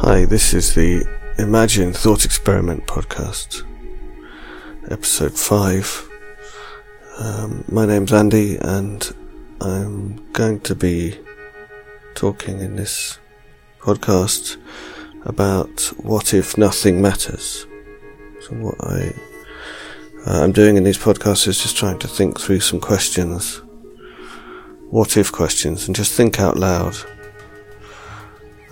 Hi, this is the Imagine Thought Experiment podcast, episode 5. Um, my name's Andy, and I'm going to be talking in this podcast about what if nothing matters. So, what I uh, I'm doing in these podcasts is just trying to think through some questions, what if questions, and just think out loud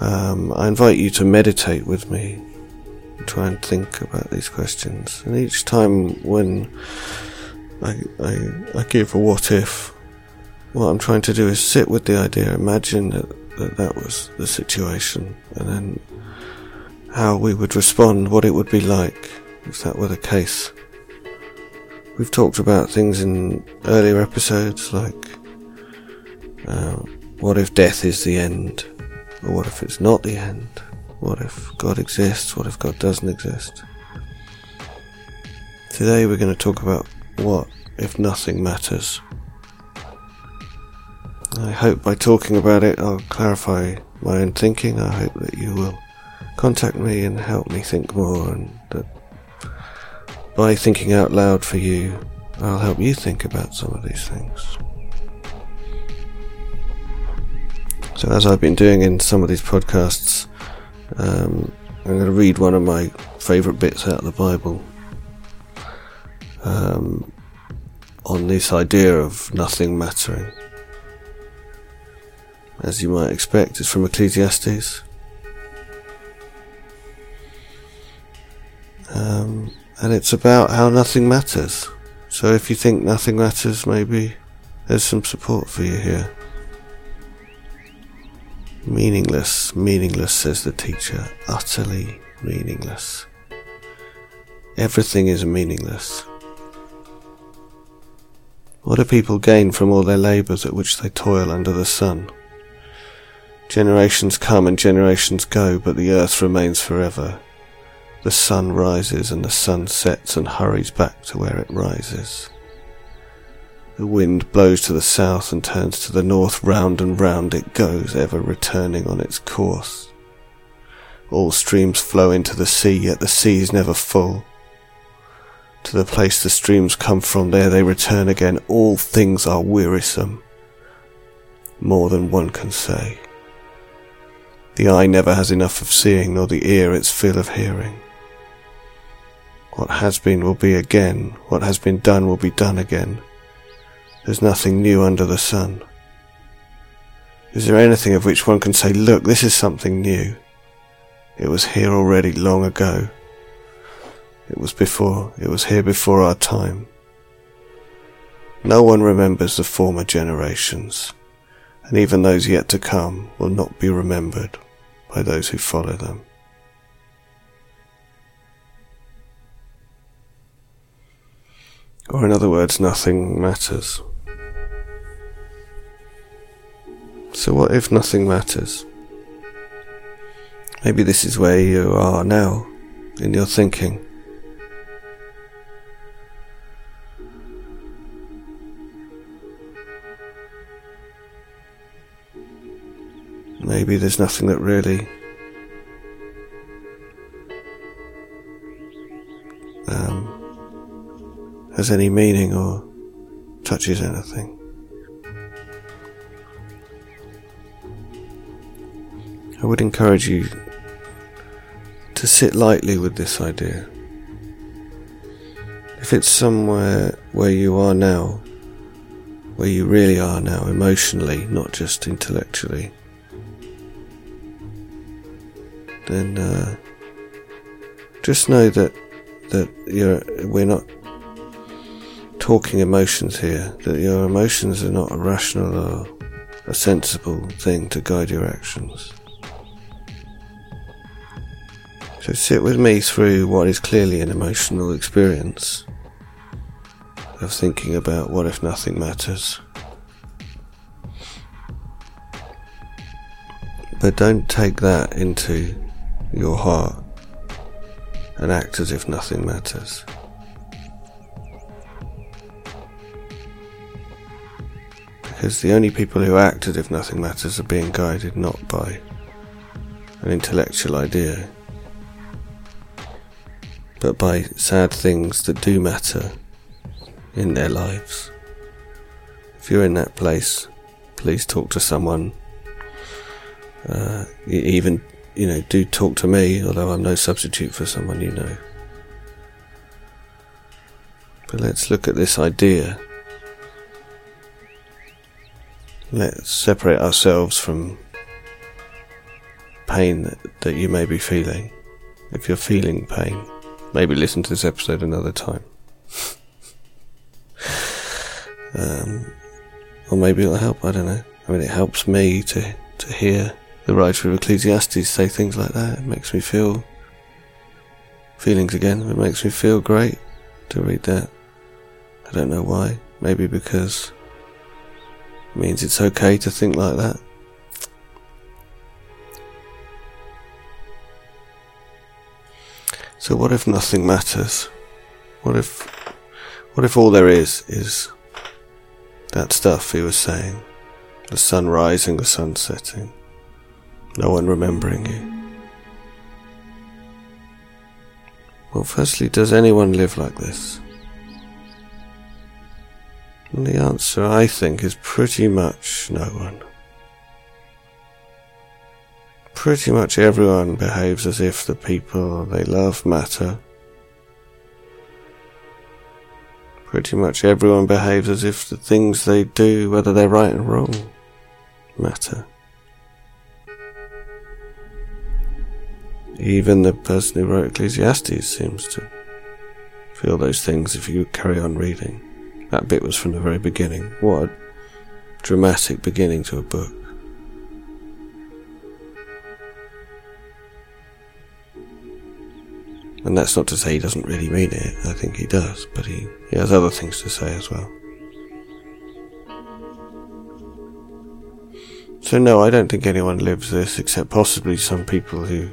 um, I invite you to meditate with me, try and think about these questions. And each time when I, I, I give a what if, what I'm trying to do is sit with the idea, imagine that, that that was the situation, and then how we would respond, what it would be like if that were the case. We've talked about things in earlier episodes like uh, what if death is the end? But what if it's not the end? What if God exists? What if God doesn't exist? Today we're going to talk about what if nothing matters. I hope by talking about it I'll clarify my own thinking. I hope that you will contact me and help me think more and that by thinking out loud for you, I'll help you think about some of these things. So, as I've been doing in some of these podcasts, um, I'm going to read one of my favourite bits out of the Bible um, on this idea of nothing mattering. As you might expect, it's from Ecclesiastes. Um, and it's about how nothing matters. So if you think nothing matters, maybe there's some support for you here. Meaningless, meaningless, says the teacher, utterly meaningless. Everything is meaningless. What do people gain from all their labours at which they toil under the sun? Generations come and generations go, but the earth remains forever. The sun rises and the sun sets and hurries back to where it rises. The wind blows to the south and turns to the north, round and round it goes, ever returning on its course. All streams flow into the sea, yet the sea is never full. To the place the streams come from, there they return again. All things are wearisome. More than one can say. The eye never has enough of seeing, nor the ear its fill of hearing. What has been will be again, what has been done will be done again. There's nothing new under the sun. Is there anything of which one can say, look, this is something new? It was here already long ago. It was before, it was here before our time. No one remembers the former generations, and even those yet to come will not be remembered by those who follow them. Or in other words, nothing matters. So what if nothing matters? Maybe this is where you are now, in your thinking. Maybe there's nothing that really um, has any meaning or touches anything. Would encourage you to sit lightly with this idea. If it's somewhere where you are now, where you really are now, emotionally, not just intellectually, then uh, just know that that you're we're not talking emotions here. That your emotions are not a rational or a sensible thing to guide your actions. So sit with me through what is clearly an emotional experience of thinking about what if nothing matters. But don't take that into your heart and act as if nothing matters. Because the only people who act as if nothing matters are being guided not by an intellectual idea, but by sad things that do matter in their lives. If you're in that place, please talk to someone. Uh, even, you know, do talk to me, although I'm no substitute for someone you know. But let's look at this idea. Let's separate ourselves from pain that, that you may be feeling. If you're feeling pain, maybe listen to this episode another time. um, or maybe it'll help, I don't know. I mean, it helps me to, to hear the writer of Ecclesiastes say things like that. It makes me feel feelings again. It makes me feel great to read that. I don't know why. Maybe because it means it's okay to think like that. So what if nothing matters? What if what if all there is is that stuff he was saying. The sun rising, the sun setting. No one remembering you. Well, firstly, does anyone live like this? And the answer, I think, is pretty much no one. Pretty much everyone behaves as if the people they love matter Pretty much everyone behaves as if the things they do, whether they're right and wrong, matter. Even the person who wrote Ecclesiastes seems to feel those things if you carry on reading. That bit was from the very beginning. What a dramatic beginning to a book. And that's not to say he doesn't really mean it. I think he does, but he, he has other things to say as well. So no, I don't think anyone lives this except possibly some people who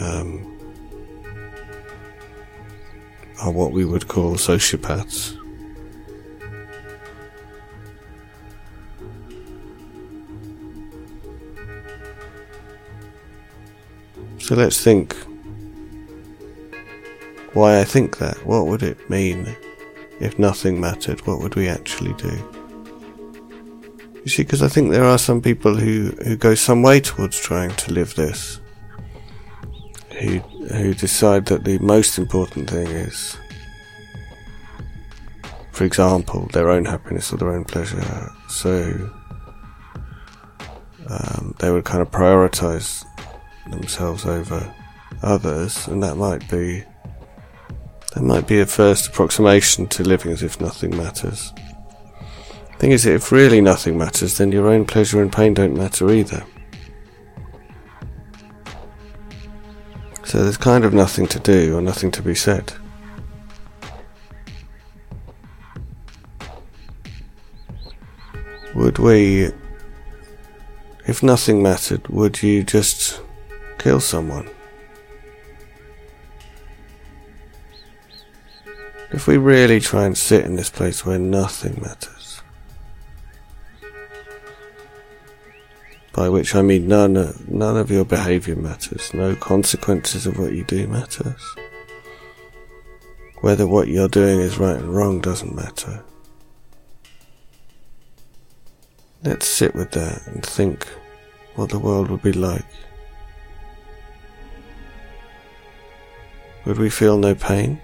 um, are what we would call sociopaths. So let's think why I think that. What would it mean if nothing mattered? What would we actually do? You see, because I think there are some people who, who go some way towards trying to live this, who who decide that the most important thing is, for example, their own happiness or their own pleasure. So um, they would kind of prioritize themselves over others, and that might be that might be a first approximation to living as if nothing matters. Thing is, if really nothing matters, then your own pleasure and pain don't matter either. So there's kind of nothing to do or nothing to be said. Would we, if nothing mattered, would you just kill someone. If we really try and sit in this place where nothing matters, by which I mean none, none of your behaviour matters, no consequences of what you do matters. Whether what you're doing is right and wrong doesn't matter. Let's sit with that and think what the world would be like Would we feel no pain?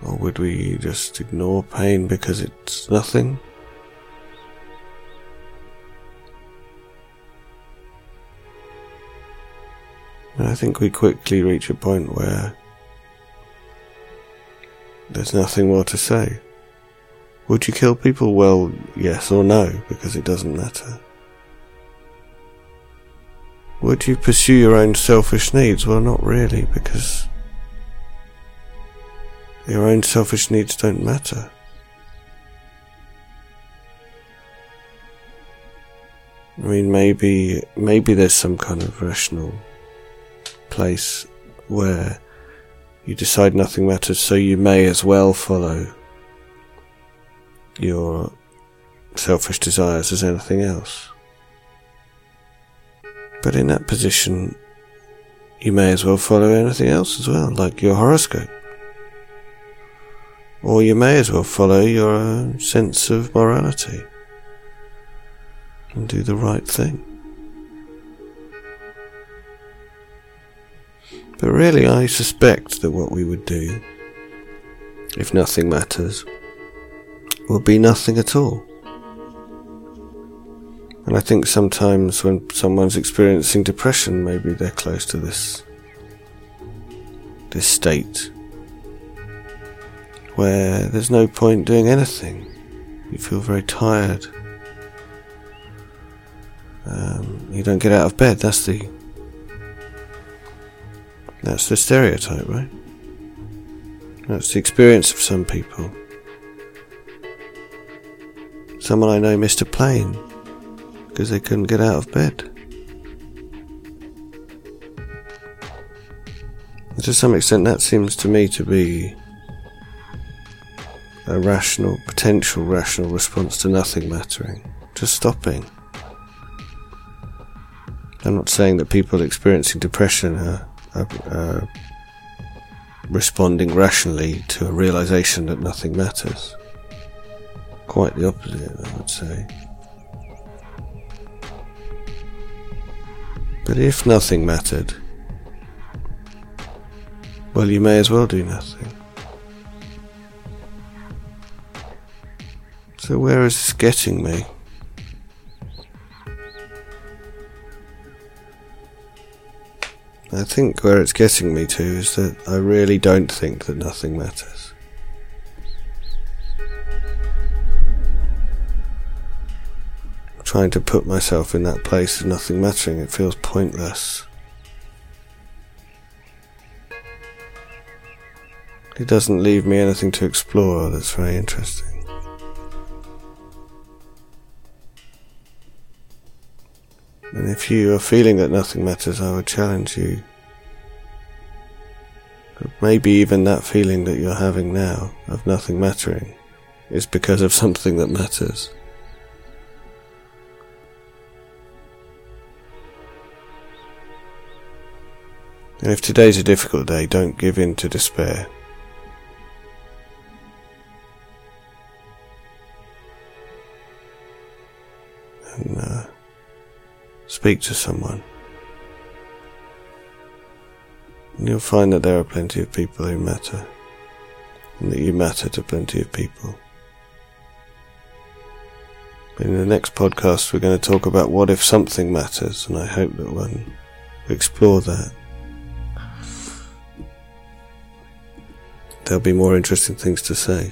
Or would we just ignore pain because it's nothing? And I think we quickly reach a point where there's nothing more to say. Would you kill people? Well, yes or no, because it doesn't matter. Would you pursue your own selfish needs? Well, not really, because your own selfish needs don't matter. I mean, maybe, maybe there's some kind of rational place where you decide nothing matters, so you may as well follow your selfish desires as anything else. But in that position, you may as well follow anything else as well, like your horoscope. Or you may as well follow your own sense of morality and do the right thing. But really, I suspect that what we would do, if nothing matters, will be nothing at all. And I think sometimes when someone's experiencing depression, maybe they're close to this, this state where there's no point doing anything. You feel very tired. Um, you don't get out of bed. That's the that's the stereotype, right? That's the experience of some people. Someone I know missed a plane because they couldn't get out of bed. And to some extent, that seems to me to be a rational, potential rational response to nothing mattering, just stopping. I'm not saying that people experiencing depression are, are, are responding rationally to a realization that nothing matters. Quite the opposite, I would say. But if nothing mattered, well, you may as well do nothing. So, where is this getting me? I think where it's getting me to is that I really don't think that nothing matters. Trying to put myself in that place of nothing mattering, it feels pointless. It doesn't leave me anything to explore that's very interesting. And if you are feeling that nothing matters, I would challenge you. Maybe even that feeling that you're having now of nothing mattering is because of something that matters. And if today's a difficult day, don't give in to despair. And uh, Speak to someone. And you'll find that there are plenty of people who matter, and that you matter to plenty of people. But In the next podcast, we're going to talk about what if something matters, and I hope that when we explore that, there'll be more interesting things to say.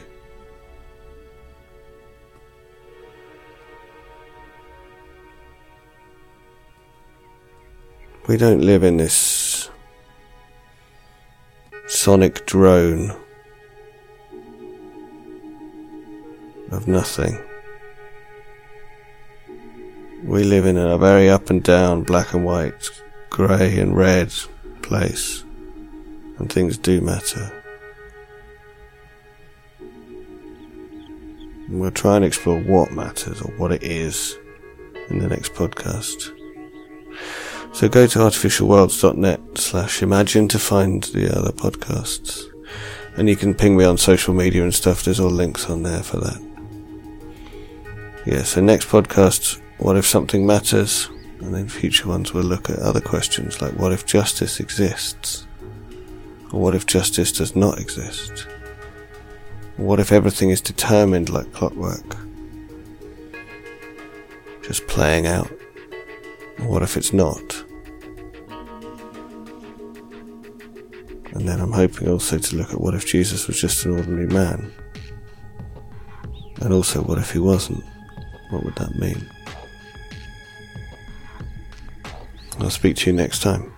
We don't live in this sonic drone of nothing. We live in a very up and down, black and white, grey and red place, and things do matter. And we'll try and explore what matters or what it is in the next podcast. So go to artificialworlds.net slash imagine to find the other podcasts. And you can ping me on social media and stuff. There's all links on there for that. Yeah, so next podcast, what if something matters? And then future ones will look at other questions like what if justice exists? Or what if justice does not exist? What if everything is determined like clockwork? Just playing out. What if it's not? And then I'm hoping also to look at what if Jesus was just an ordinary man? And also, what if he wasn't? What would that mean? I'll speak to you next time.